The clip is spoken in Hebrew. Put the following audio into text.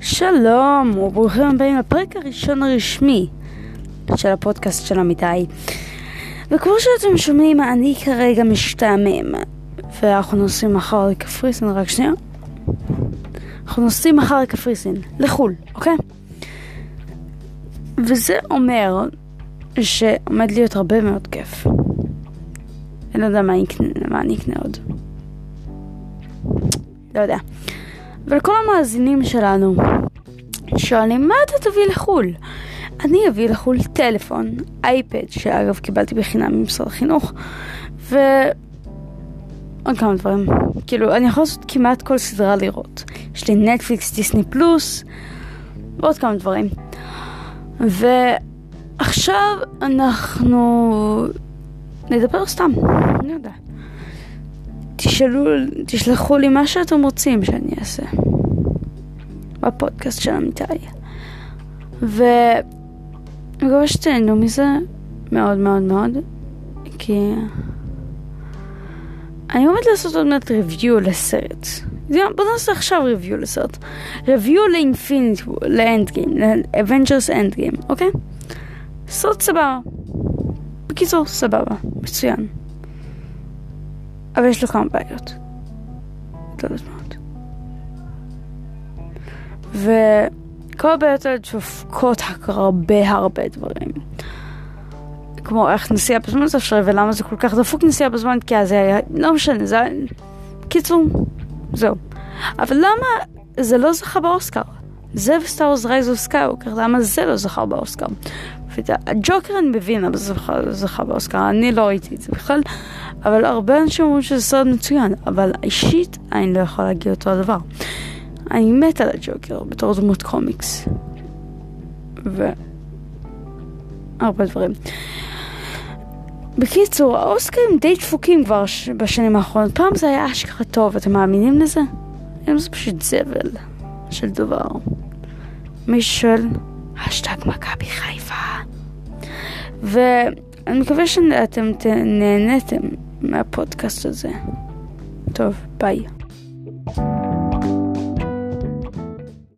שלום וברוכים הבאים לפרק הראשון הרשמי של הפודקאסט של אמיתי. וכמו שאתם שומעים, אני כרגע משתעמם, ואנחנו נוסעים מחר לקפריסין, רק שנייה. אנחנו נוסעים מחר לקפריסין, לחו"ל, אוקיי? וזה אומר שעומד להיות הרבה מאוד כיף. אני לא יודע מה אני אקנה, מה אני אקנה עוד. לא יודע. ולכל המאזינים שלנו שואלים מה אתה תביא לחו"ל? אני אביא לחו"ל טלפון, אייפד, שאגב קיבלתי בחינם ממשרד החינוך, ו... עוד כמה דברים. כאילו, אני יכולה לעשות כמעט כל סדרה לראות. יש לי נטפליקס, דיסני פלוס, ועוד כמה דברים. ועכשיו אנחנו נדבר סתם, אני יודע. תשאלו, תשלחו לי מה שאתם רוצים שאני אעשה. בפודקאסט של אמיתי. ואני מקווה שתהנו מזה מאוד מאוד מאוד, כי אני עומדת לעשות עוד מעט review לסרט. בוא נעשה עכשיו review לסרט. review ל Infinite, ל Endgame, ל Avengers Endgame, אוקיי? סרט סבבה. בקיצור, סבבה, מצוין. אבל יש לו כמה בעיות. לא יודעת. וכל הבעיות האלה דופקות הרבה הרבה דברים. כמו איך נסיעה בזמן זה אפשרי ולמה זה כל כך דפוק נסיעה בזמן כי אז זה היה, לא משנה, זה היה... קיצור, זהו. אבל למה זה לא זכה באוסקר? זה ו Star Wars Rise of Skywalker, למה זה לא זכה באוסקר? הג'וקר אני מבין למה זכה באוסקר, אני לא ראיתי את זה בכלל, אבל הרבה אנשים אומרים שזה סרט מצוין, אבל אישית אני לא יכולה להגיד אותו הדבר. אני מת על הג'וקר בתור דמות קומיקס. ו... הרבה דברים. בקיצור, האוסקרים די דפוקים כבר בשנים האחרונות. פעם זה היה אשכרה טוב, אתם מאמינים לזה? היום זה פשוט זבל של דבר. מי ששואל, השטג מכבי חיפה. ואני מקווה שאתם נהניתם מהפודקאסט הזה. טוב, ביי.